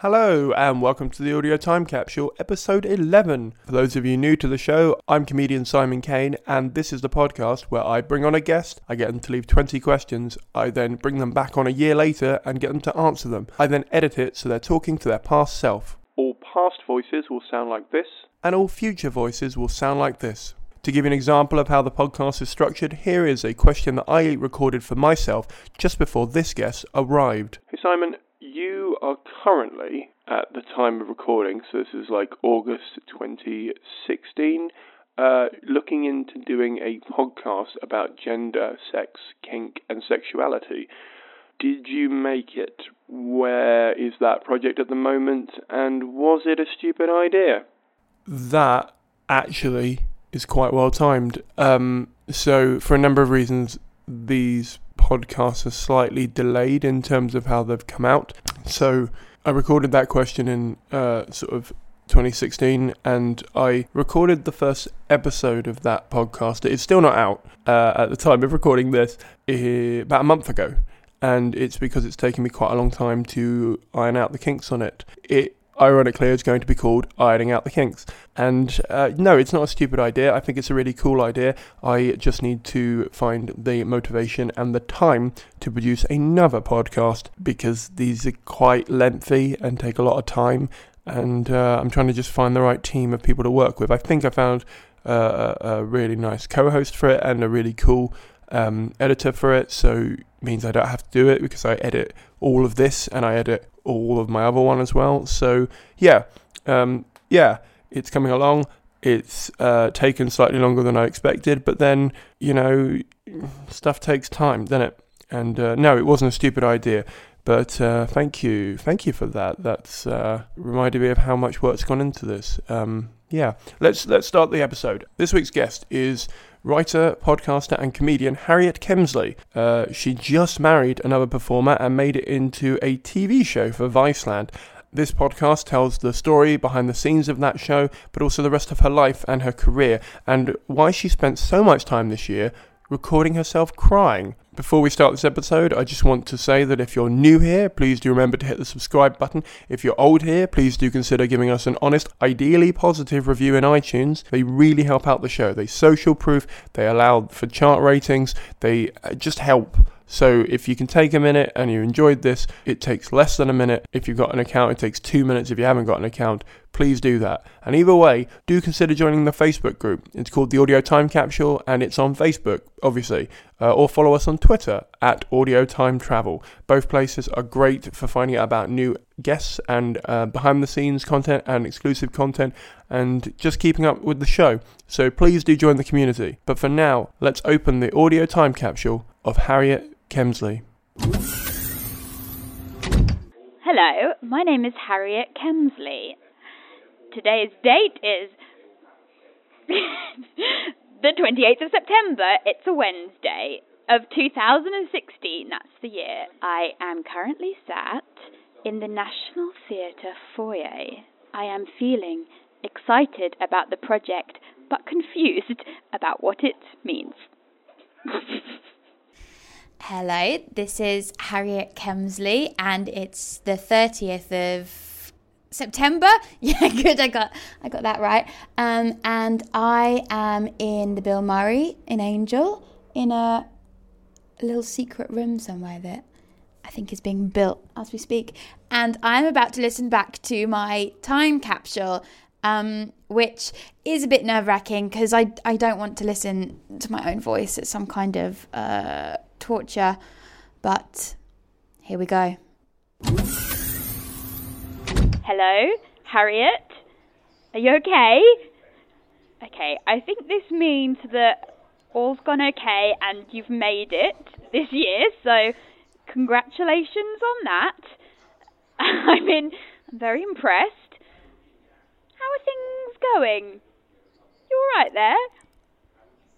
Hello, and welcome to the Audio Time Capsule, episode 11. For those of you new to the show, I'm comedian Simon Caine, and this is the podcast where I bring on a guest, I get them to leave 20 questions, I then bring them back on a year later and get them to answer them. I then edit it so they're talking to their past self. All past voices will sound like this, and all future voices will sound like this. To give you an example of how the podcast is structured, here is a question that I recorded for myself just before this guest arrived. Hey Simon, you are currently, at the time of recording, so this is like August 2016, uh, looking into doing a podcast about gender, sex, kink, and sexuality. Did you make it? Where is that project at the moment? And was it a stupid idea? That actually is quite well timed. Um, so, for a number of reasons, these podcasts are slightly delayed in terms of how they've come out. So I recorded that question in uh, sort of 2016 and I recorded the first episode of that podcast. It's still not out uh, at the time of recording this, uh, about a month ago. And it's because it's taken me quite a long time to iron out the kinks on it. It ironically is going to be called Ironing Out the Kinks. And uh, no, it's not a stupid idea. I think it's a really cool idea. I just need to find the motivation and the time to produce another podcast because these are quite lengthy and take a lot of time. And uh, I'm trying to just find the right team of people to work with. I think I found uh, a really nice co host for it and a really cool um, editor for it. So means I don't have to do it because I edit all of this and I edit all of my other one as well. So yeah, um, yeah, it's coming along. It's uh, taken slightly longer than I expected, but then you know, stuff takes time, doesn't it? And uh, no, it wasn't a stupid idea. But uh, thank you, thank you for that. That's uh, reminded me of how much work's gone into this. Um, yeah, let's let's start the episode. This week's guest is writer, podcaster, and comedian Harriet Kemsley. Uh, she just married another performer and made it into a TV show for Viceland. This podcast tells the story behind the scenes of that show, but also the rest of her life and her career, and why she spent so much time this year recording herself crying. Before we start this episode, I just want to say that if you're new here, please do remember to hit the subscribe button. If you're old here, please do consider giving us an honest, ideally positive review in iTunes. They really help out the show. They social proof, they allow for chart ratings, they uh, just help so if you can take a minute and you enjoyed this, it takes less than a minute. If you've got an account, it takes two minutes. If you haven't got an account, please do that. And either way, do consider joining the Facebook group. It's called the Audio Time Capsule and it's on Facebook, obviously. Uh, or follow us on Twitter at Audio Time Travel. Both places are great for finding out about new guests and uh, behind the scenes content and exclusive content and just keeping up with the show. So please do join the community. But for now, let's open the Audio Time Capsule of Harriet Kemsley. Hello, my name is Harriet Kemsley. Today's date is the 28th of September. It's a Wednesday of 2016. That's the year. I am currently sat in the National Theatre foyer. I am feeling excited about the project, but confused about what it means. Hello, this is Harriet Kemsley, and it's the 30th of September. Yeah, good. I got I got that right. Um, and I am in the Bill Murray in Angel in a, little secret room somewhere that I think is being built as we speak. And I'm about to listen back to my time capsule, um, which is a bit nerve wracking because I I don't want to listen to my own voice. It's some kind of uh, torture, but here we go. Hello, Harriet? Are you okay? Okay, I think this means that all's gone okay and you've made it this year, so congratulations on that. I mean, I'm very impressed. How are things going? You alright there?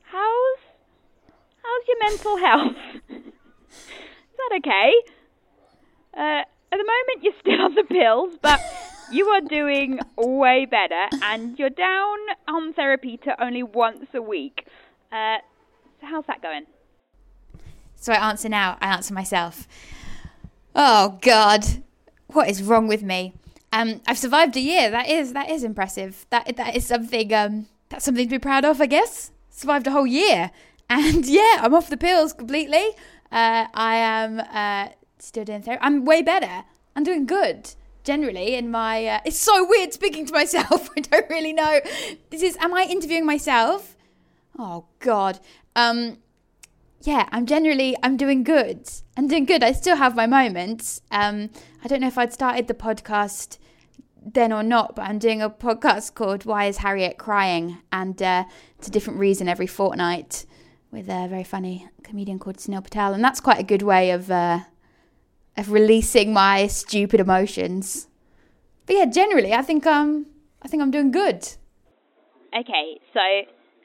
How's how's your mental health? Is that okay? Uh, at the moment, you're still on the pills, but you are doing way better, and you're down on therapy to only once a week. Uh, so how's that going? So I answer now. I answer myself. Oh God, what is wrong with me? Um, I've survived a year. That is that is impressive. That that is something. Um, that's something to be proud of, I guess. Survived a whole year, and yeah, I'm off the pills completely. Uh, I am uh, still doing therapy. I'm way better. I'm doing good generally in my. Uh, it's so weird speaking to myself. I don't really know. This is. Am I interviewing myself? Oh God. Um. Yeah, I'm generally I'm doing good. I'm doing good. I still have my moments. Um. I don't know if I'd started the podcast then or not, but I'm doing a podcast called "Why Is Harriet Crying?" and uh, it's a different reason every fortnight with a very funny comedian called Sunil Patel, and that's quite a good way of uh, of releasing my stupid emotions. But yeah, generally, I think um, I think I'm doing good. Okay, so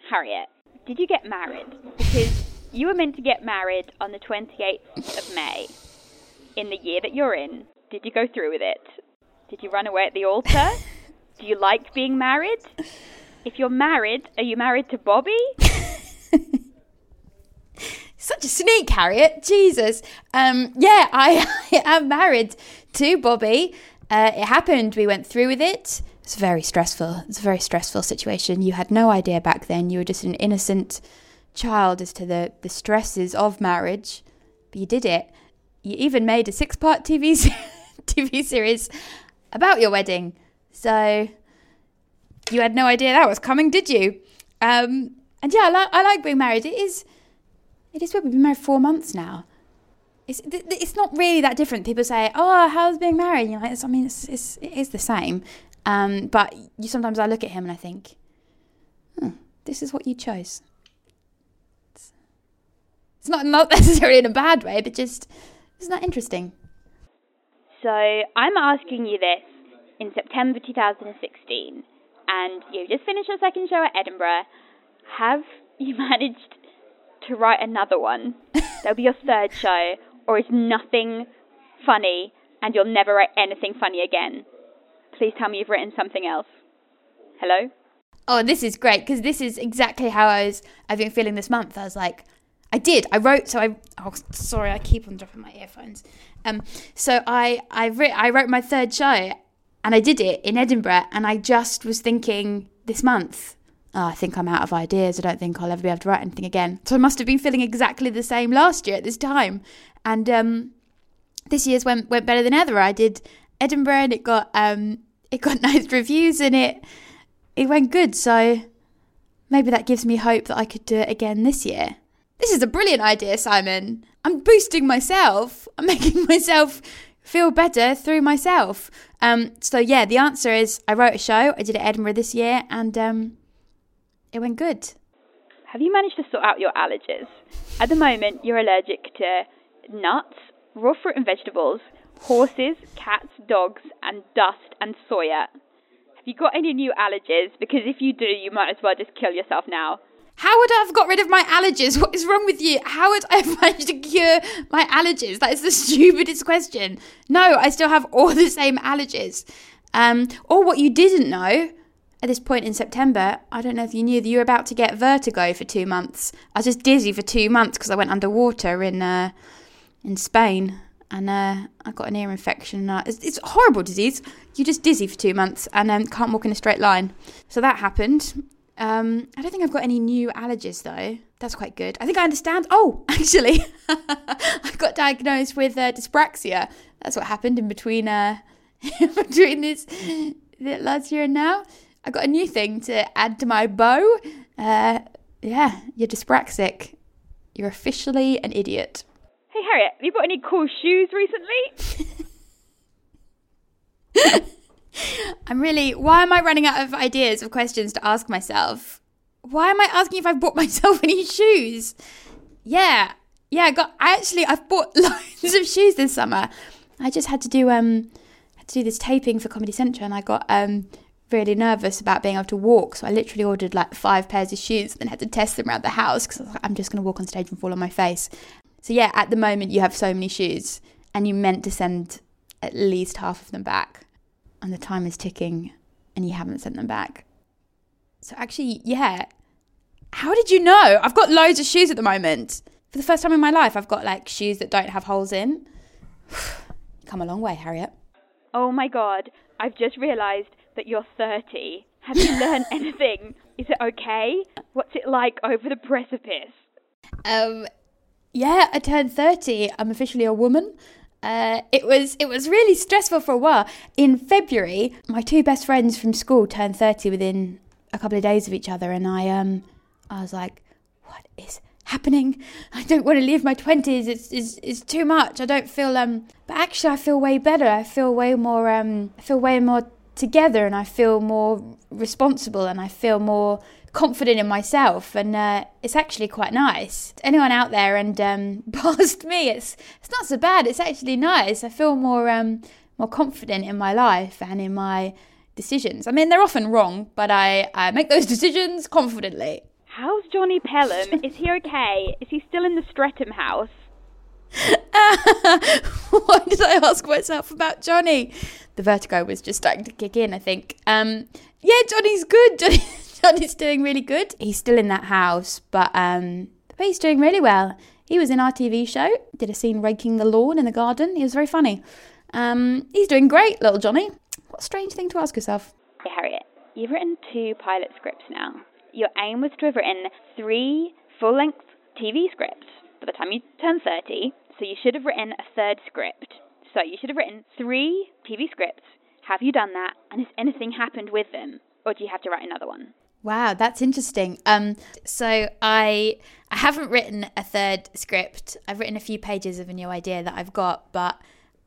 Harriet, did you get married? Because you were meant to get married on the 28th of May in the year that you're in. Did you go through with it? Did you run away at the altar? Do you like being married? If you're married, are you married to Bobby? Such a sneak, Harriet. Jesus. Um, yeah, I, I am married to Bobby. Uh, it happened. We went through with it. It's very stressful. It's a very stressful situation. You had no idea back then. You were just an innocent child as to the, the stresses of marriage. But you did it. You even made a six part TV, TV series about your wedding. So you had no idea that was coming, did you? Um, and yeah, I, li- I like being married. It is it is weird. We've been married four months now. It's it's not really that different. People say, "Oh, how's being married?" You know, I mean, it's, it's it is the same. Um, but you sometimes I look at him and I think, hmm, "This is what you chose." It's, it's not not necessarily in a bad way, but just isn't that interesting? So I'm asking you this in September 2016, and you just finished your second show at Edinburgh. Have you managed to write another one. There'll be your third show, or it's nothing funny and you'll never write anything funny again. Please tell me you've written something else. Hello? Oh, this is great because this is exactly how I was. I've been feeling this month. I was like, I did. I wrote. So I. Oh, sorry. I keep on dropping my earphones. Um. So I. I wrote. I wrote my third show, and I did it in Edinburgh. And I just was thinking this month oh, I think I'm out of ideas. I don't think I'll ever be able to write anything again. So I must have been feeling exactly the same last year at this time. And um, this year's went went better than ever. I did Edinburgh and it got um, it got nice reviews and it it went good. So maybe that gives me hope that I could do it again this year. This is a brilliant idea, Simon. I'm boosting myself. I'm making myself feel better through myself. Um, so yeah, the answer is I wrote a show. I did it Edinburgh this year, and um, it went good. Have you managed to sort out your allergies? At the moment, you're allergic to nuts, raw fruit and vegetables, horses, cats, dogs, and dust and soya. Have you got any new allergies? Because if you do, you might as well just kill yourself now. How would I have got rid of my allergies? What is wrong with you? How would I have managed to cure my allergies? That is the stupidest question. No, I still have all the same allergies. Um, or what you didn't know at this point in September, I don't know if you knew that you were about to get vertigo for two months. I was just dizzy for two months because I went underwater in uh, in Spain. and uh, I got an ear infection. It's, it's, a horrible disease. You're just dizzy for two months and um, can't walk in a straight line. So that happened. Um, I don't think I've got any new allergies though. That's quite good. I think I understand. Oh, actually, I got diagnosed with uh, dyspraxia. That's what happened in between uh, between this last year and now. I got a new thing to add to my bow. Uh, yeah, you're dyspraxic. You're officially an idiot. Hey Harriet, have you bought any cool shoes recently? I'm really. Why am I running out of ideas of questions to ask myself? Why am I asking if I've bought myself any shoes? Yeah, yeah. I got. I actually I've bought loads of shoes this summer. I just had to do um had to do this taping for Comedy Central, and I got um really nervous about being able to walk. So I literally ordered like five pairs of shoes and then had to test them around the house because like, I'm just going to walk on stage and fall on my face. So yeah, at the moment you have so many shoes and you meant to send at least half of them back and the time is ticking and you haven't sent them back. So actually, yeah. How did you know? I've got loads of shoes at the moment. For the first time in my life, I've got like shoes that don't have holes in. Come a long way, Harriet. Oh my god, I've just realised that you're 30. Have you learned anything? Is it okay? What's it like over the precipice? Um, yeah, I turned 30. I'm officially a woman. Uh, it was it was really stressful for a while. In February, my two best friends from school turned thirty within a couple of days of each other, and I um I was like, what is happening? I don't want to leave my twenties. It's, it's it's too much. I don't feel um. But actually, I feel way better. I feel way more um. I feel way more together, and I feel more responsible, and I feel more confident in myself, and uh, it's actually quite nice. Anyone out there and um, past me, it's it's not so bad. It's actually nice. I feel more um, more confident in my life and in my decisions. I mean, they're often wrong, but I, I make those decisions confidently. How's Johnny Pelham? Is he okay? Is he still in the Streatham house? Why did I ask myself about Johnny? The vertigo was just starting to kick in, I think. Um, yeah, Johnny's good. Johnny, Johnny's doing really good. He's still in that house, but um, but he's doing really well. He was in our TV show, did a scene raking the lawn in the garden. He was very funny. Um, he's doing great, little Johnny. What a strange thing to ask yourself. Hey, Harriet, you've written two pilot scripts now. Your aim was to have written three full length TV scripts by the time you turn 30, so you should have written a third script. So you should have written three TV scripts. Have you done that? And has anything happened with them? Or do you have to write another one? Wow, that's interesting. Um, so I I haven't written a third script. I've written a few pages of a new idea that I've got, but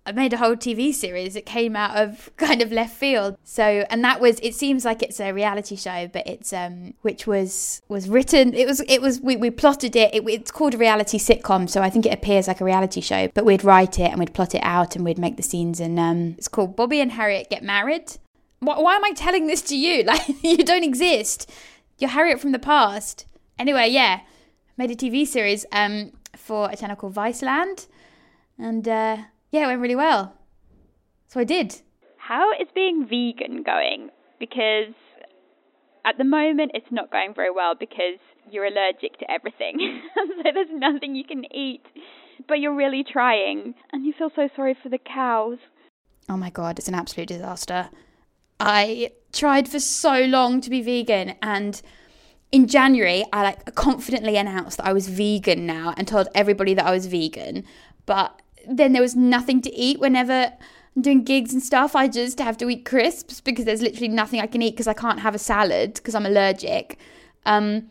I made a whole TV series. It came out of kind of left field. So, and that was. It seems like it's a reality show, but it's um, which was was written. It was it was we, we plotted it. it. It's called a reality sitcom, so I think it appears like a reality show. But we'd write it and we'd plot it out and we'd make the scenes. And um, it's called Bobby and Harriet Get Married. Why, why am I telling this to you? Like you don't exist. You're Harriet from the past. Anyway, yeah, made a TV series um for a channel called Viceland, and. uh yeah, it went really well. So I did. How is being vegan going? Because at the moment it's not going very well because you're allergic to everything. so there's nothing you can eat. But you're really trying and you feel so sorry for the cows. Oh my god, it's an absolute disaster. I tried for so long to be vegan and in January I like confidently announced that I was vegan now and told everybody that I was vegan. But then there was nothing to eat whenever I'm doing gigs and stuff. I just have to eat crisps because there's literally nothing I can eat because I can't have a salad because I'm allergic. Um,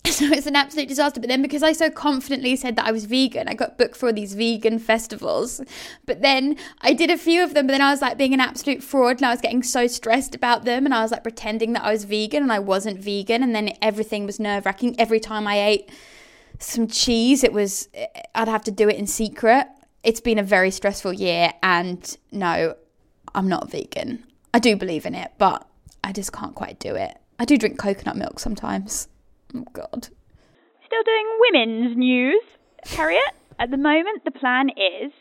so it's an absolute disaster. But then because I so confidently said that I was vegan, I got booked for all these vegan festivals. But then I did a few of them, but then I was like being an absolute fraud and I was getting so stressed about them and I was like pretending that I was vegan and I wasn't vegan and then everything was nerve wracking. Every time I ate some cheese, it was I'd have to do it in secret it's been a very stressful year and no, I'm not vegan. I do believe in it, but I just can't quite do it. I do drink coconut milk sometimes. Oh god. Still doing women's news, Harriet. At the moment, the plan is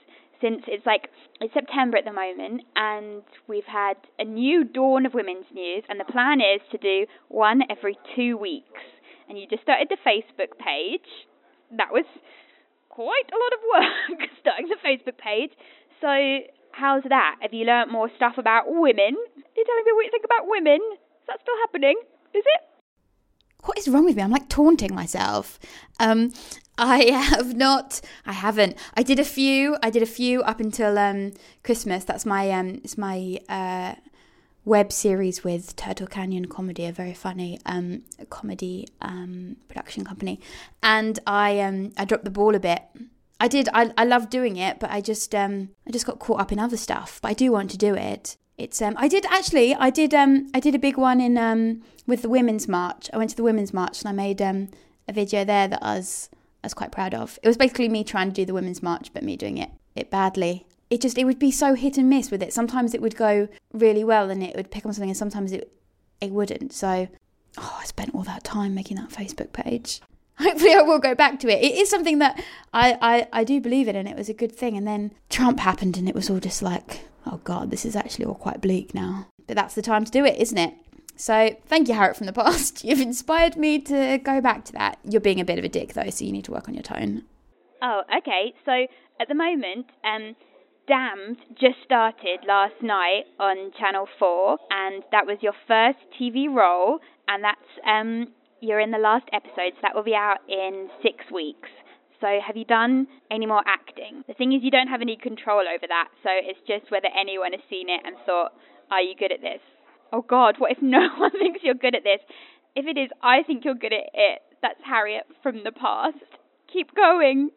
since it's like it's September at the moment, and we've had a new dawn of women's news, and the plan is to do one every two weeks. And you just started the Facebook page. That was quite a lot of work starting the Facebook page. So, how's that? Have you learnt more stuff about women? You're you telling me what you think about women? Is that still happening? Is it? What is wrong with me? I'm like taunting myself. Um, I have not. I haven't. I did a few. I did a few up until um, Christmas. That's my um, it's my uh, web series with Turtle Canyon Comedy, a very funny um, comedy um, production company. And I um, I dropped the ball a bit. I did. I I love doing it, but I just um, I just got caught up in other stuff. But I do want to do it. It's um, I did actually. I did um, I did a big one in um, with the Women's March. I went to the Women's March and I made um, a video there that I was I was quite proud of. It was basically me trying to do the Women's March, but me doing it it badly. It just it would be so hit and miss with it. Sometimes it would go really well and it would pick on something, and sometimes it it wouldn't. So, oh, I spent all that time making that Facebook page. Hopefully, I will go back to it. It is something that I, I, I do believe in, and it was a good thing. And then Trump happened, and it was all just like, oh God, this is actually all quite bleak now. But that's the time to do it, isn't it? So thank you, Harriet from the past. You've inspired me to go back to that. You're being a bit of a dick though, so you need to work on your tone. Oh, okay. So at the moment, um, Damned just started last night on Channel Four, and that was your first TV role, and that's um, you're in the last episode, so that will be out in six weeks. So, have you done any more acting? The thing is, you don't have any control over that, so it's just whether anyone has seen it and thought, Are you good at this? Oh God, what if no one thinks you're good at this? If it is, I think you're good at it. That's Harriet from the past. Keep going.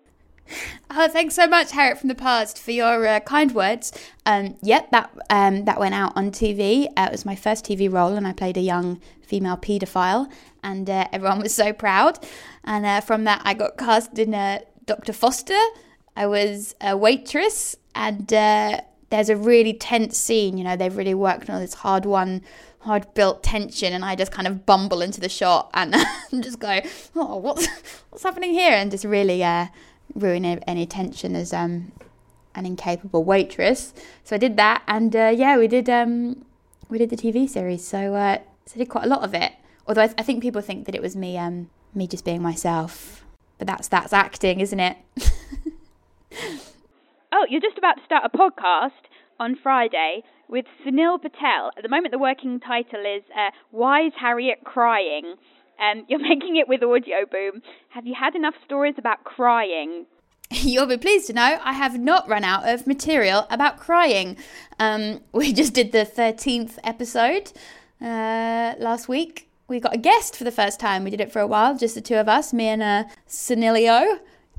Oh, thanks so much, Harriet from the past, for your uh, kind words. Um, yep, that um, that went out on TV. Uh, it was my first TV role, and I played a young female paedophile, and uh, everyone was so proud. And uh, from that, I got cast in uh, Dr. Foster. I was a waitress, and uh, there's a really tense scene. You know, they've really worked on this hard one, hard built tension, and I just kind of bumble into the shot and just go, "Oh, what's what's happening here?" and just really uh, ruin any tension as um, an incapable waitress. So I did that, and uh, yeah, we did um, we did the TV series. So uh, so I did quite a lot of it. Although I, th- I think people think that it was me um, me just being myself, but that's that's acting, isn't it? oh, you're just about to start a podcast on Friday with Sunil Patel. At the moment, the working title is uh, "Why Is Harriet Crying?" Um, you're making it with Audio Boom. Have you had enough stories about crying? You'll be pleased to know I have not run out of material about crying. Um, we just did the 13th episode uh, last week. We got a guest for the first time. We did it for a while, just the two of us, me and uh.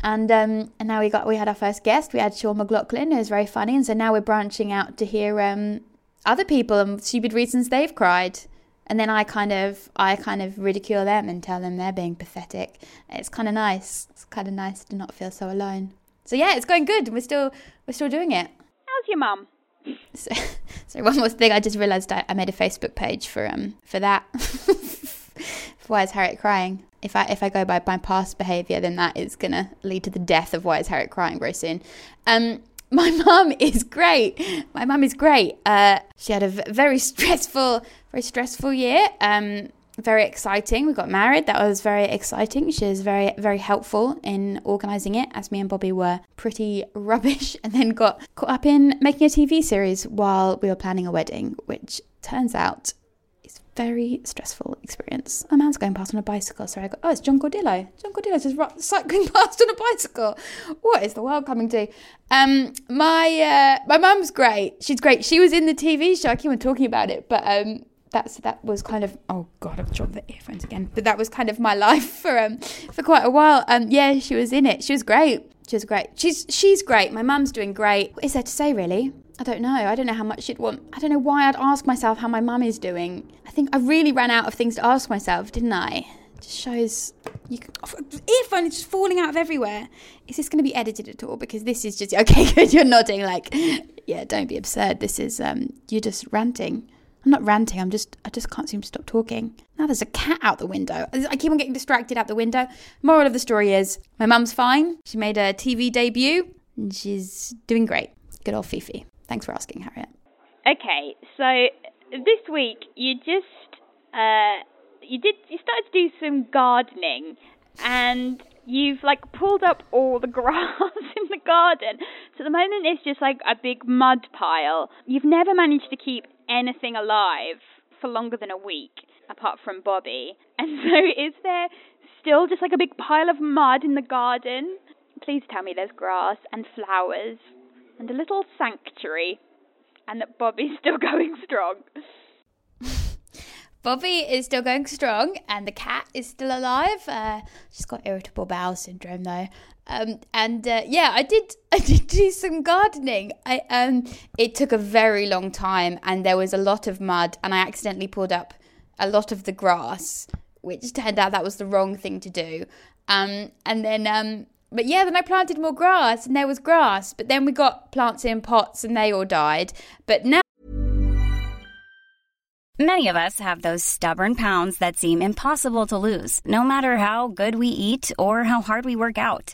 And um, and now we got we had our first guest. We had Sean McLoughlin, who's very funny, and so now we're branching out to hear um, other people and stupid reasons they've cried. And then I kind of I kind of ridicule them and tell them they're being pathetic. It's kind of nice. It's kind of nice to not feel so alone. So yeah, it's going good. We're still we're still doing it. How's your mum? So, so one more thing, I just realised I, I made a Facebook page for um for that. why is Harriet crying? If I if I go by my past behaviour, then that is gonna lead to the death of why is Harriet crying very soon. Um, my mum is great. My mum is great. Uh, she had a very stressful, very stressful year. Um, very exciting. We got married. That was very exciting. She was very, very helpful in organising it, as me and Bobby were pretty rubbish, and then got caught up in making a TV series while we were planning a wedding, which turns out is very stressful experience. A man's going past on a bicycle. Sorry, I go, oh, it's John Gordillo. John Gordillo just cycling past on a bicycle. What is the world coming to? Um, my uh, my mum's great. She's great. She was in the TV show. I keep on talking about it, but um, that's that was kind of oh god, I've dropped the earphones again. But that was kind of my life for um for quite a while. Um, yeah, she was in it. She was great. She was great. She's she's great. My mum's doing great. What is there to say really? I don't know. I don't know how much she'd want. I don't know why I'd ask myself how my mum is doing. I think I really ran out of things to ask myself, didn't I? Just shows you can, earphone is just falling out of everywhere. Is this going to be edited at all? Because this is just okay. Good, you're nodding like, yeah. Don't be absurd. This is um, you're just ranting. I'm not ranting. I'm just I just can't seem to stop talking. Now there's a cat out the window. I keep on getting distracted out the window. Moral of the story is my mum's fine. She made a TV debut and she's doing great. Good old Fifi. Thanks for asking, Harriet. Okay, so this week you just uh, you did you started to do some gardening, and you've like pulled up all the grass in the garden. So at the moment it's just like a big mud pile. You've never managed to keep anything alive for longer than a week, apart from Bobby. And so is there still just like a big pile of mud in the garden? Please tell me there's grass and flowers and a little sanctuary and that Bobby's still going strong. Bobby is still going strong, and the cat is still alive. Uh, she's got irritable bowel syndrome though. Um, and uh, yeah, I did. I did do some gardening. I um, it took a very long time, and there was a lot of mud, and I accidentally pulled up a lot of the grass, which turned out that was the wrong thing to do. Um, and then um, but yeah, then I planted more grass, and there was grass. But then we got plants in pots, and they all died. But now Many of us have those stubborn pounds that seem impossible to lose, no matter how good we eat or how hard we work out.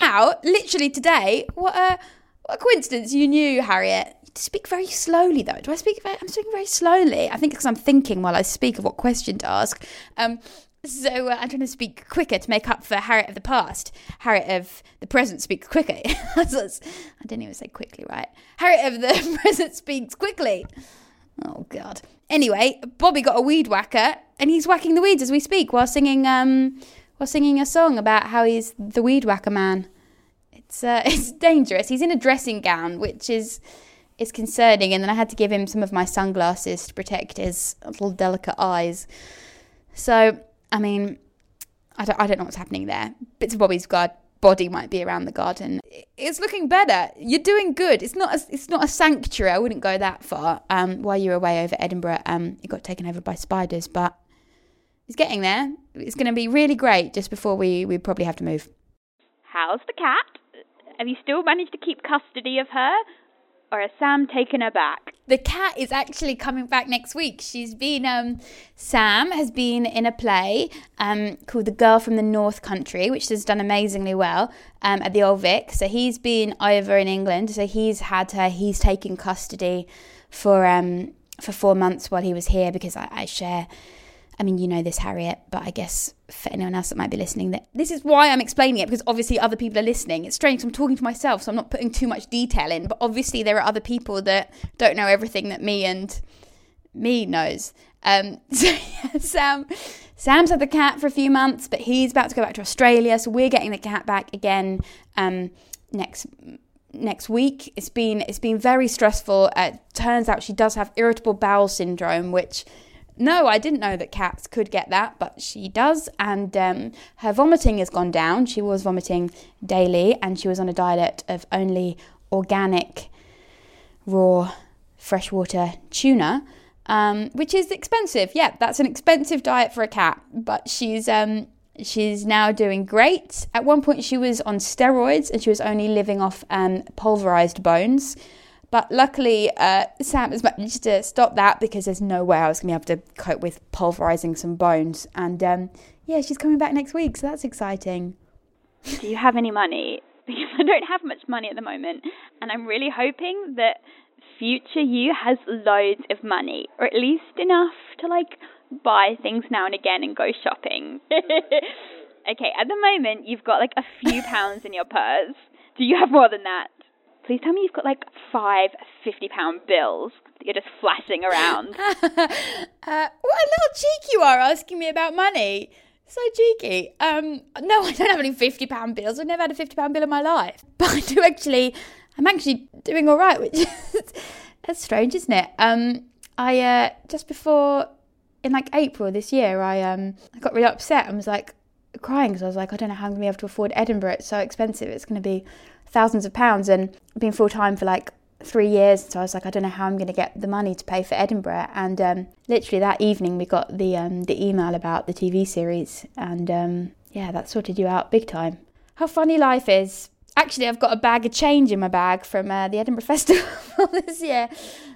Now, literally today, what a, what a coincidence you knew, Harriet. Speak very slowly, though. Do I speak very, I'm speaking very slowly. I think because I'm thinking while I speak of what question to ask. Um, so uh, I'm trying to speak quicker to make up for Harriet of the past. Harriet of the present speaks quicker. I didn't even say quickly, right? Harriet of the present speaks quickly. Oh God. Anyway, Bobby got a weed whacker, and he's whacking the weeds as we speak while singing um while singing a song about how he's the weed whacker man. It's uh, it's dangerous. He's in a dressing gown, which is is concerning, and then I had to give him some of my sunglasses to protect his little delicate eyes. So I mean, I don't, I don't know what's happening there. Bits of Bobby's guard body might be around the garden. It's looking better. You're doing good. It's not a, it's not a sanctuary. I wouldn't go that far. Um, while you were away over Edinburgh, um, it got taken over by spiders, but it's getting there. It's going to be really great. Just before we we probably have to move. How's the cat? Have you still managed to keep custody of her, or has Sam taken her back? The cat is actually coming back next week. She's been, um, Sam has been in a play um, called The Girl from the North Country, which has done amazingly well um, at the Old Vic. So he's been over in England. So he's had her, he's taken custody for um, for four months while he was here because I, I share I mean, you know this, Harriet, but I guess for anyone else that might be listening, that this is why I'm explaining it because obviously other people are listening. It's strange. I'm talking to myself, so I'm not putting too much detail in. But obviously, there are other people that don't know everything that me and me knows. Um, so yeah, Sam, Sam's had the cat for a few months, but he's about to go back to Australia, so we're getting the cat back again um, next next week. It's been it's been very stressful. Uh, turns out she does have irritable bowel syndrome, which no, I didn't know that cats could get that, but she does. And um, her vomiting has gone down. She was vomiting daily, and she was on a diet of only organic, raw, freshwater tuna, um, which is expensive. Yeah, that's an expensive diet for a cat, but she's um, she's now doing great. At one point, she was on steroids, and she was only living off um, pulverized bones. But luckily, uh, Sam has managed to stop that because there's no way I was going to be able to cope with pulverizing some bones. And um, yeah, she's coming back next week, so that's exciting. Do you have any money because I don't have much money at the moment, and I'm really hoping that future you has loads of money, or at least enough to like buy things now and again and go shopping. okay, at the moment you've got like a few pounds in your purse. Do you have more than that? Please tell me you've got like five 50 pound bills that you're just flashing around. uh, what a little cheek you are asking me about money. So cheeky. Um, no, I don't have any fifty pound bills. I've never had a fifty pound bill in my life. But I do actually. I'm actually doing all right, which is that's strange, isn't it? Um, I uh, just before in like April this year, I um, I got really upset and was like crying because I was like, I don't know how I'm gonna be able to afford Edinburgh. It's so expensive. It's gonna be thousands of pounds, and been full time for like three years. So I was like, I don't know how I'm going to get the money to pay for Edinburgh. And um, literally that evening, we got the um, the email about the TV series, and um, yeah, that sorted you out big time. How funny life is. Actually, I've got a bag of change in my bag from uh, the Edinburgh Festival this year.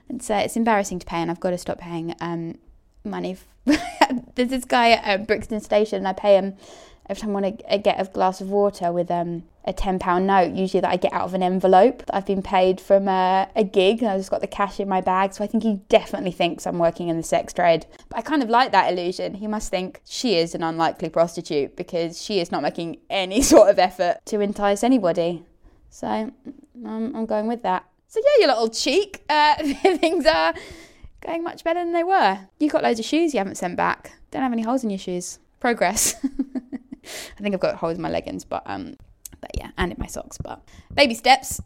It's uh, it's embarrassing to pay, and I've got to stop paying um, money. There's this guy at uh, Brixton Station, and I pay him every time I want to get a glass of water with um, a £10 note, usually that I get out of an envelope I've been paid from a, a gig and I've just got the cash in my bag. So I think he definitely thinks I'm working in the sex trade. But I kind of like that illusion. He must think she is an unlikely prostitute because she is not making any sort of effort to entice anybody. So I'm, I'm going with that. So yeah, your little cheek. Uh, things are going much better than they were. You've got loads of shoes you haven't sent back. Don't have any holes in your shoes. Progress. I think I've got holes in my leggings, but um, but yeah, and in my socks. But baby steps.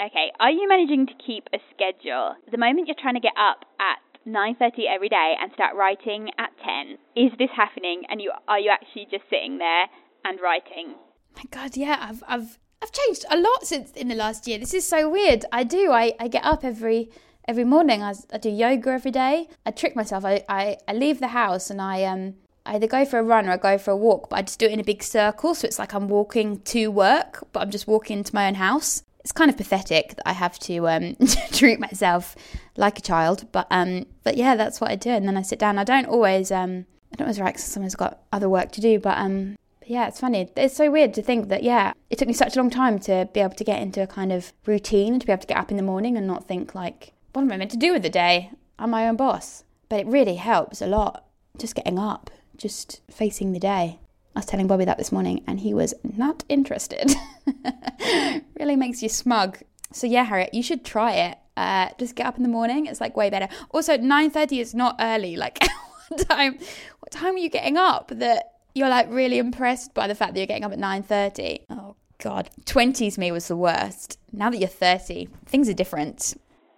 Okay, are you managing to keep a schedule? The moment you're trying to get up at 9:30 every day and start writing at 10, is this happening? And you are you actually just sitting there and writing? My God, yeah, I've I've I've changed a lot since in the last year. This is so weird. I do. I, I get up every every morning. I, I do yoga every day. I trick myself. I, I, I leave the house and I um I either go for a run or I go for a walk, but I just do it in a big circle. So it's like I'm walking to work, but I'm just walking to my own house. It's kind of pathetic that I have to um, treat myself like a child, but um, but yeah, that's what I do. And then I sit down. I don't always um, I don't always write because someone's got other work to do, but um, but yeah, it's funny. It's so weird to think that yeah, it took me such a long time to be able to get into a kind of routine to be able to get up in the morning and not think like, what am I meant to do with the day? I'm my own boss. But it really helps a lot just getting up just facing the day. I was telling Bobby that this morning and he was not interested. really makes you smug. So yeah, Harriet, you should try it. Uh, just get up in the morning. It's like way better. Also, 9.30 is not early. Like what time what time are you getting up that you're like really impressed by the fact that you're getting up at 9.30? Oh god. 20s me was the worst. Now that you're 30, things are different.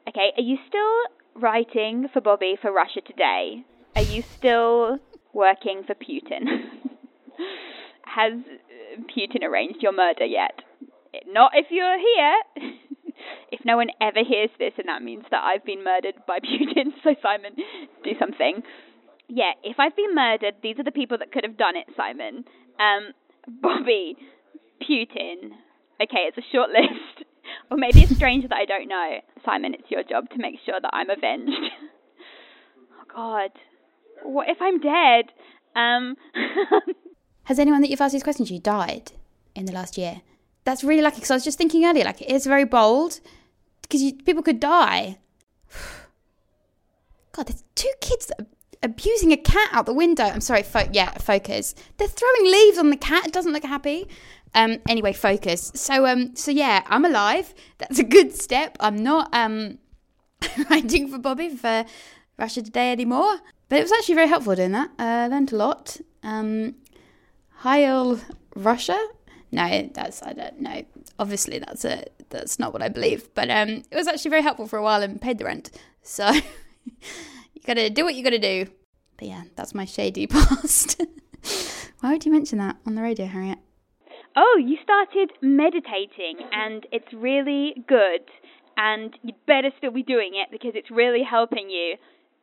Okay, are you still writing for Bobby for Russia Today? Are you still working for Putin. Has Putin arranged your murder yet? Not if you're here. if no one ever hears this, and that means that I've been murdered by Putin, so Simon, do something. Yeah, if I've been murdered, these are the people that could have done it, Simon. Um, Bobby, Putin. Okay, it's a short list. or maybe it's strange that I don't know. Simon, it's your job to make sure that I'm avenged. oh, God what if I'm dead? Um. Has anyone that you've asked these questions to you died in the last year? That's really lucky because I was just thinking earlier, like it is very bold because people could die. God, there's two kids abusing a cat out the window. I'm sorry, fo- yeah, focus. They're throwing leaves on the cat. It doesn't look happy. Um, anyway, focus. So, um, so yeah, I'm alive. That's a good step. I'm not um writing for Bobby for Russia Today anymore. But it was actually very helpful doing that. Uh, I learned a lot. Um, Heil Russia? No, that's I don't know. Obviously, that's a that's not what I believe. But um, it was actually very helpful for a while and paid the rent. So you gotta do what you gotta do. But yeah, that's my shady past. Why would you mention that on the radio, Harriet? Oh, you started meditating, and it's really good. And you'd better still be doing it because it's really helping you.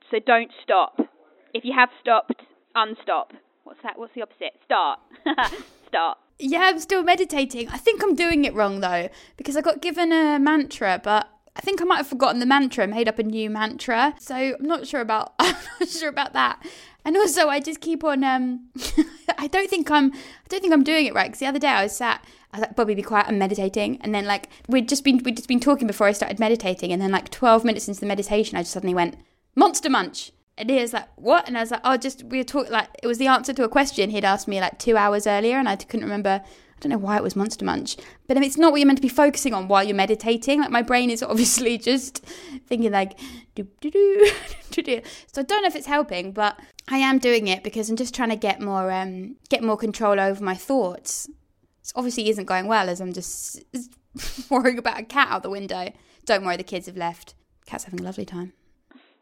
So don't stop. If you have stopped, unstop. What's that? What's the opposite? Start. Start. Yeah, I'm still meditating. I think I'm doing it wrong though, because I got given a mantra, but I think I might have forgotten the mantra, made up a new mantra. So I'm not sure about I'm not sure about that. And also I just keep on um I don't think I'm I don't think I'm doing it right because the other day I was sat I was like Bobby be quiet I'm meditating and then like we'd just been we'd just been talking before I started meditating and then like 12 minutes into the meditation I just suddenly went monster munch and he was like, "What?" And I was like, "Oh, just we were talking like it was the answer to a question he'd asked me like two hours earlier, and I couldn't remember. I don't know why it was Monster Munch, but I mean, it's not what you're meant to be focusing on while you're meditating. Like my brain is obviously just thinking like, do do do do. So I don't know if it's helping, but I am doing it because I'm just trying to get more um get more control over my thoughts. It obviously isn't going well as I'm just worrying about a cat out the window. Don't worry, the kids have left. Cat's having a lovely time.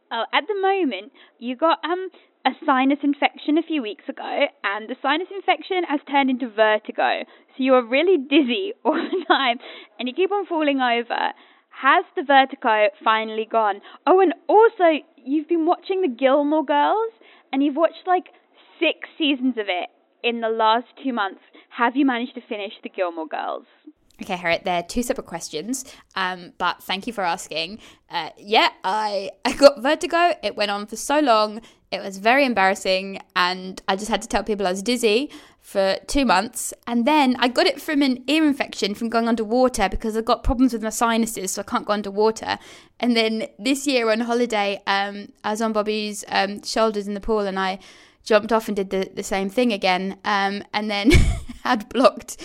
Oh, at the moment, you got um a sinus infection a few weeks ago, and the sinus infection has turned into vertigo. So you are really dizzy all the time, and you keep on falling over. Has the vertigo finally gone? Oh, and also, you've been watching the Gilmore Girls, and you've watched like six seasons of it in the last two months. Have you managed to finish the Gilmore Girls? Okay, Harriet, they're two separate questions, um, but thank you for asking. Uh, yeah, I, I got vertigo. It went on for so long. It was very embarrassing, and I just had to tell people I was dizzy for two months. And then I got it from an ear infection from going underwater because I've got problems with my sinuses, so I can't go underwater. And then this year on holiday, um, I was on Bobby's um, shoulders in the pool, and I jumped off and did the, the same thing again, um, and then had blocked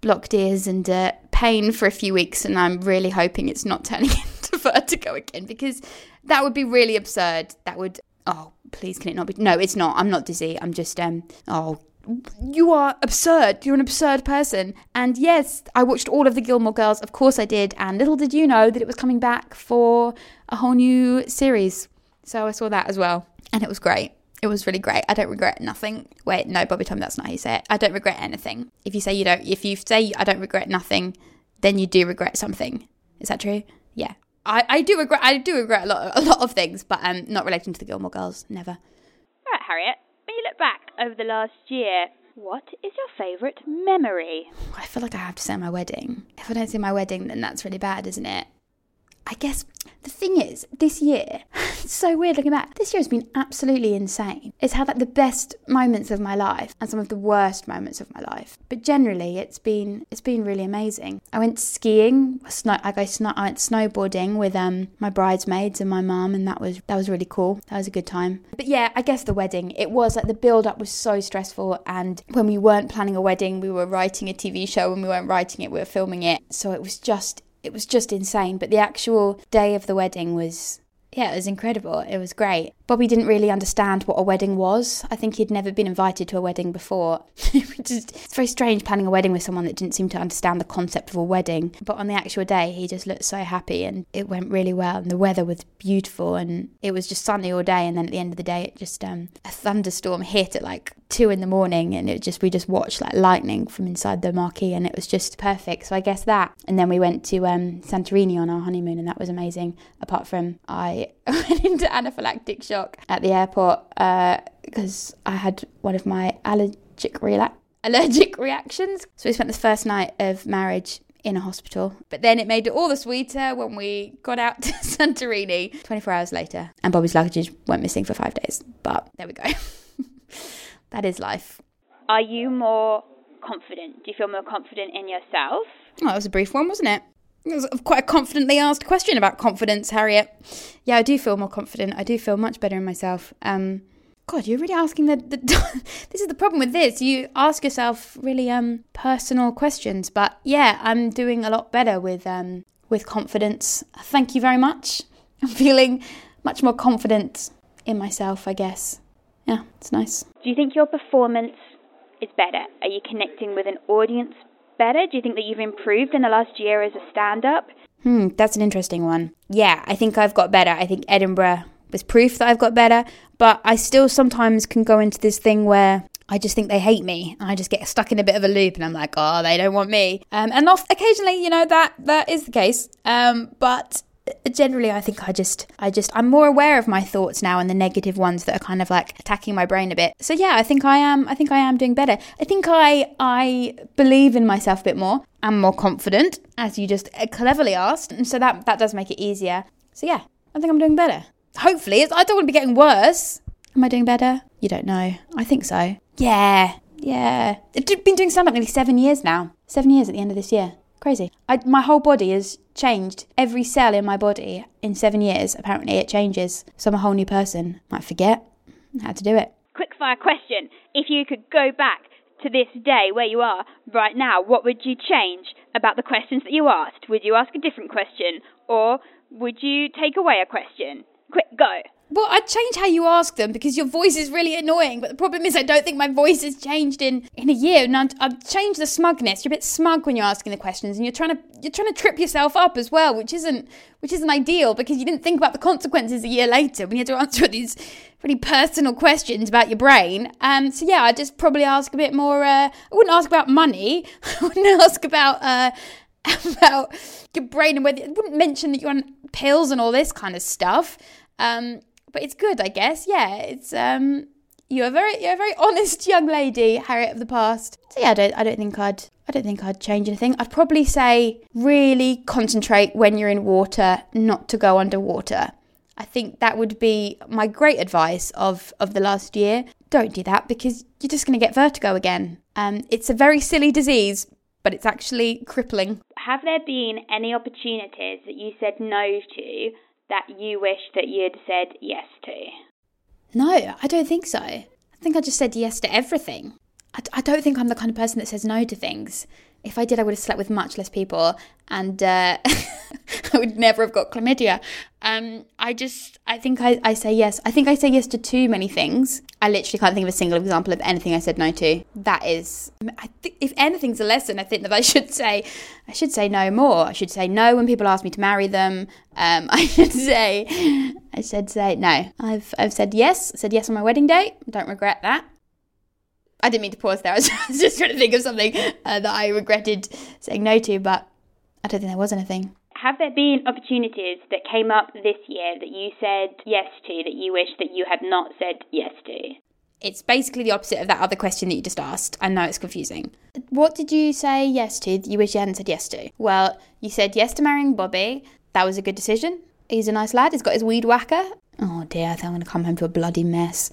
blocked ears and uh, pain for a few weeks, and I'm really hoping it's not turning into vertigo again because that would be really absurd. That would oh please can it not be? No, it's not. I'm not dizzy. I'm just um oh. You are absurd. You're an absurd person. And yes, I watched all of the Gilmore Girls. Of course I did. And little did you know that it was coming back for a whole new series. So I saw that as well. And it was great. It was really great. I don't regret nothing. Wait, no, Bobby Tom, that's not how you say it. I don't regret anything. If you say you don't, if you say I don't regret nothing, then you do regret something. Is that true? Yeah. I, I do regret I do regret a lot a lot of things, but um not relating to the Gilmore Girls, never. All right, Harriet. When you look back over the last year, what is your favourite memory? I feel like I have to say my wedding. If I don't say my wedding, then that's really bad, isn't it? I guess the thing is, this year, it's so weird looking back. This year has been absolutely insane. It's had like the best moments of my life and some of the worst moments of my life. But generally, it's been it's been really amazing. I went skiing. Snow, I go snow, I went snowboarding with um my bridesmaids and my mum, and that was that was really cool. That was a good time. But yeah, I guess the wedding. It was like the build up was so stressful, and when we weren't planning a wedding, we were writing a TV show. When we weren't writing it, we were filming it. So it was just it was just insane. But the actual day of the wedding was, yeah, it was incredible. It was great. Bobby didn't really understand what a wedding was. I think he'd never been invited to a wedding before. it's very strange planning a wedding with someone that didn't seem to understand the concept of a wedding. But on the actual day, he just looked so happy and it went really well. And the weather was beautiful and it was just sunny all day. And then at the end of the day, it just, um, a thunderstorm hit at like two in the morning and it just, we just watched like lightning from inside the marquee and it was just perfect. So I guess that. And then we went to um, Santorini on our honeymoon and that was amazing. Apart from I went into anaphylactic shock at the airport because uh, I had one of my allergic rela- allergic reactions. So we spent the first night of marriage in a hospital. But then it made it all the sweeter when we got out to Santorini 24 hours later. And Bobby's luggage went missing for five days. But there we go. that is life. Are you more confident? Do you feel more confident in yourself? Oh, that was a brief one, wasn't it? It was quite a confidently asked question about confidence, Harriet. Yeah, I do feel more confident. I do feel much better in myself. Um, God, you're really asking the, the this is the problem with this. You ask yourself really um personal questions, but yeah, I'm doing a lot better with um with confidence. Thank you very much. I'm feeling much more confident in myself, I guess. Yeah, it's nice. Do you think your performance is better? Are you connecting with an audience better? Do you think that you've improved in the last year as a stand up? Hmm, that's an interesting one. Yeah, I think I've got better. I think Edinburgh was proof that I've got better, but I still sometimes can go into this thing where I just think they hate me. and I just get stuck in a bit of a loop, and I'm like, oh, they don't want me. Um, and off occasionally, you know that that is the case. Um, but generally I think I just I just I'm more aware of my thoughts now and the negative ones that are kind of like attacking my brain a bit. So yeah, I think I am I think I am doing better. I think I I believe in myself a bit more. I'm more confident as you just uh, cleverly asked. And so that that does make it easier. So yeah, I think I'm doing better. Hopefully, I don't want to be getting worse. Am I doing better? You don't know. I think so. Yeah. Yeah. I've been doing stand up nearly 7 years now. 7 years at the end of this year. Crazy. I, my whole body has changed. Every cell in my body in seven years, apparently, it changes. So I'm a whole new person. Might forget how to do it. Quickfire question. If you could go back to this day where you are right now, what would you change about the questions that you asked? Would you ask a different question? Or would you take away a question? Quick, go. Well, I'd change how you ask them because your voice is really annoying. But the problem is, I don't think my voice has changed in, in a year. And I'd, I'd change the smugness. You're a bit smug when you're asking the questions, and you're trying to you're trying to trip yourself up as well, which isn't which isn't ideal because you didn't think about the consequences a year later when you had to answer these really personal questions about your brain. Um, so yeah, I'd just probably ask a bit more. Uh, I wouldn't ask about money. I wouldn't ask about. Uh, about your brain and whether I wouldn't mention that you're on pills and all this kind of stuff. Um, but it's good, I guess. Yeah, it's um, you're a very you're a very honest young lady, Harriet of the past. So yeah, I don't I don't think I'd I don't think I'd change anything. I'd probably say really concentrate when you're in water, not to go underwater. I think that would be my great advice of of the last year. Don't do that because you're just going to get vertigo again. Um, it's a very silly disease, but it's actually crippling. Have there been any opportunities that you said no to that you wish that you'd said yes to? No, I don't think so. I think I just said yes to everything. I, I don't think I'm the kind of person that says no to things. If I did, I would have slept with much less people, and uh, I would never have got chlamydia. Um, I just, I think I, I say yes. I think I say yes to too many things. I literally can't think of a single example of anything I said no to. That is, I think, if anything's a lesson, I think that I should say, I should say no more. I should say no when people ask me to marry them. Um, I should say, I should say no. I've, I've said yes. said yes on my wedding day. Don't regret that. I didn't mean to pause there. I was just trying to think of something uh, that I regretted saying no to, but I don't think there was anything. Have there been opportunities that came up this year that you said yes to that you wish that you had not said yes to? It's basically the opposite of that other question that you just asked. I know it's confusing. What did you say yes to that you wish you hadn't said yes to? Well, you said yes to marrying Bobby. That was a good decision. He's a nice lad. He's got his weed whacker. Oh dear, I think I'm going to come home to a bloody mess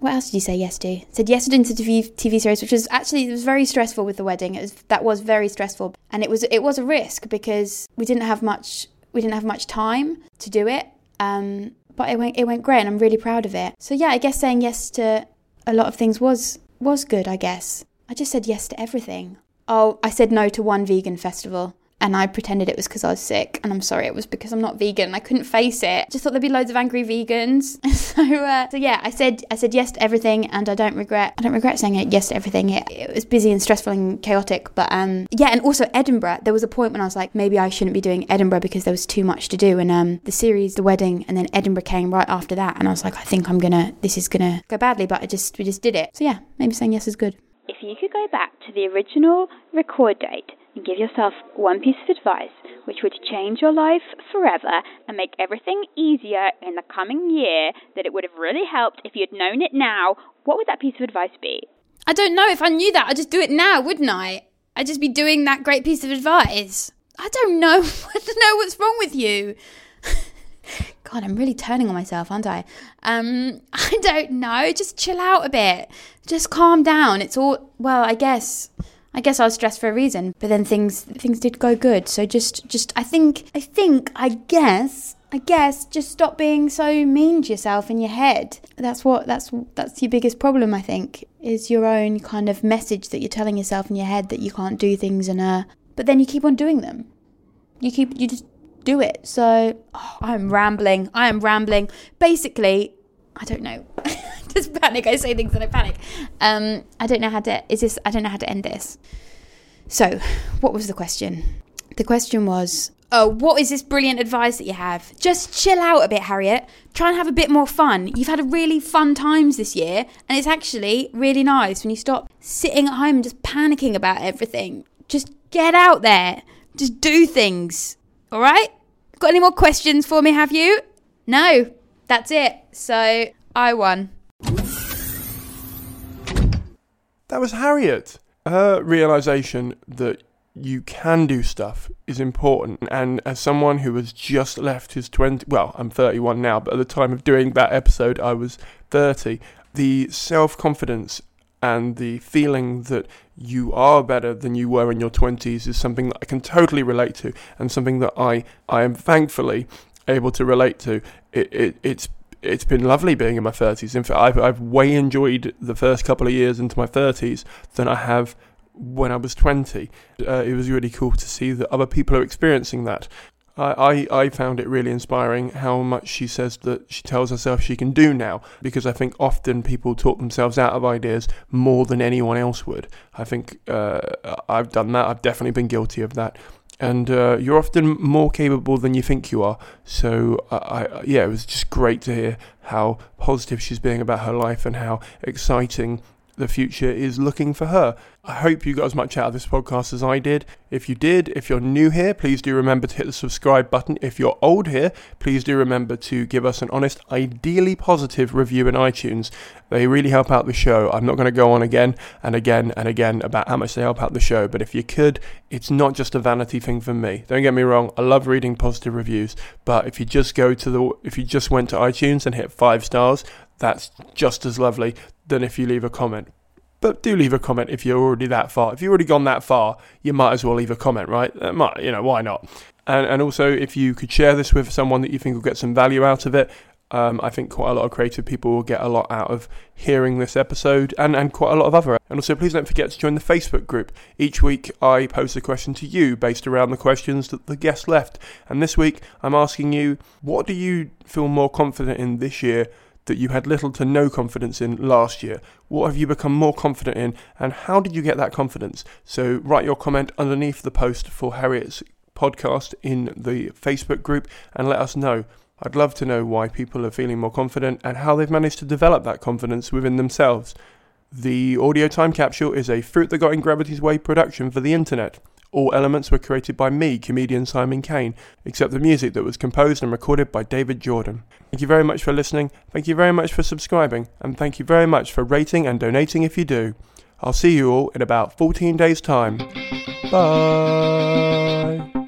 what else did you say yes to? said yes to doing TV, TV series, which was actually it was very stressful with the wedding. It was that was very stressful, and it was it was a risk because we didn't have much we didn't have much time to do it. Um, but it went it went great, and I'm really proud of it. So yeah, I guess saying yes to a lot of things was was good. I guess I just said yes to everything. Oh, I said no to one vegan festival and I pretended it was because I was sick. And I'm sorry, it was because I'm not vegan. I couldn't face it. Just thought there'd be loads of angry vegans. so, uh, so yeah, I said I said yes to everything, and I don't regret. I don't regret saying it yes to everything. It, it was busy and stressful and chaotic, but um, yeah, and also Edinburgh. There was a point when I was like, maybe I shouldn't be doing Edinburgh because there was too much to do. And um, the series, the wedding, and then Edinburgh came right after that, and I was like, I think I'm gonna, this is gonna go badly, but I just we just did it. So yeah, maybe saying yes is good. If you could go back to the original record date give yourself one piece of advice which would change your life forever and make everything easier in the coming year that it would have really helped if you'd known it now, what would that piece of advice be? I don't know. If I knew that, I'd just do it now, wouldn't I? I'd just be doing that great piece of advice. I don't know. I don't know what's wrong with you. God, I'm really turning on myself, aren't I? Um, I don't know. Just chill out a bit. Just calm down. It's all well, I guess I guess I was stressed for a reason, but then things things did go good. So just just I think I think I guess I guess just stop being so mean to yourself in your head. That's what that's that's your biggest problem I think is your own kind of message that you're telling yourself in your head that you can't do things and uh but then you keep on doing them. You keep you just do it. So oh, I'm rambling. I am rambling. Basically, I don't know. just panic. I say things and I panic. Um, I don't know how to. Is this? I don't know how to end this. So, what was the question? The question was, oh, what is this brilliant advice that you have? Just chill out a bit, Harriet. Try and have a bit more fun. You've had a really fun times this year, and it's actually really nice when you stop sitting at home and just panicking about everything. Just get out there. Just do things. All right? Got any more questions for me, have you? No, that's it. So I won. That was Harriet. Her realization that you can do stuff is important. And as someone who has just left his 20, well, I'm 31 now, but at the time of doing that episode, I was 30. The self confidence and the feeling that you are better than you were in your 20s is something that I can totally relate to and something that I, I am thankfully able to relate to. It, it, it's it's been lovely being in my 30s. In fact, I've, I've way enjoyed the first couple of years into my 30s than I have when I was 20. Uh, it was really cool to see that other people are experiencing that. I, I, I found it really inspiring how much she says that she tells herself she can do now because I think often people talk themselves out of ideas more than anyone else would. I think uh, I've done that, I've definitely been guilty of that and uh, you're often more capable than you think you are. So, uh, I, yeah, it was just great to hear how positive she's being about her life and how exciting the future is looking for her. I hope you got as much out of this podcast as I did. If you did, if you're new here, please do remember to hit the subscribe button. If you're old here, please do remember to give us an honest, ideally positive review in iTunes. They really help out the show. I'm not going to go on again and again and again about how much they help out the show, but if you could, it's not just a vanity thing for me. Don't get me wrong, I love reading positive reviews, but if you just go to the if you just went to iTunes and hit 5 stars, that's just as lovely than if you leave a comment. But do leave a comment if you're already that far. If you've already gone that far, you might as well leave a comment, right? That might, you know, why not? And, and also, if you could share this with someone that you think will get some value out of it, um, I think quite a lot of creative people will get a lot out of hearing this episode and, and quite a lot of other. And also, please don't forget to join the Facebook group. Each week, I pose a question to you based around the questions that the guest left. And this week, I'm asking you, what do you feel more confident in this year that you had little to no confidence in last year? What have you become more confident in, and how did you get that confidence? So, write your comment underneath the post for Harriet's podcast in the Facebook group and let us know. I'd love to know why people are feeling more confident and how they've managed to develop that confidence within themselves. The audio time capsule is a Fruit That Got in Gravity's Way production for the internet. All elements were created by me, comedian Simon Caine, except the music that was composed and recorded by David Jordan. Thank you very much for listening, thank you very much for subscribing, and thank you very much for rating and donating if you do. I'll see you all in about 14 days' time. Bye!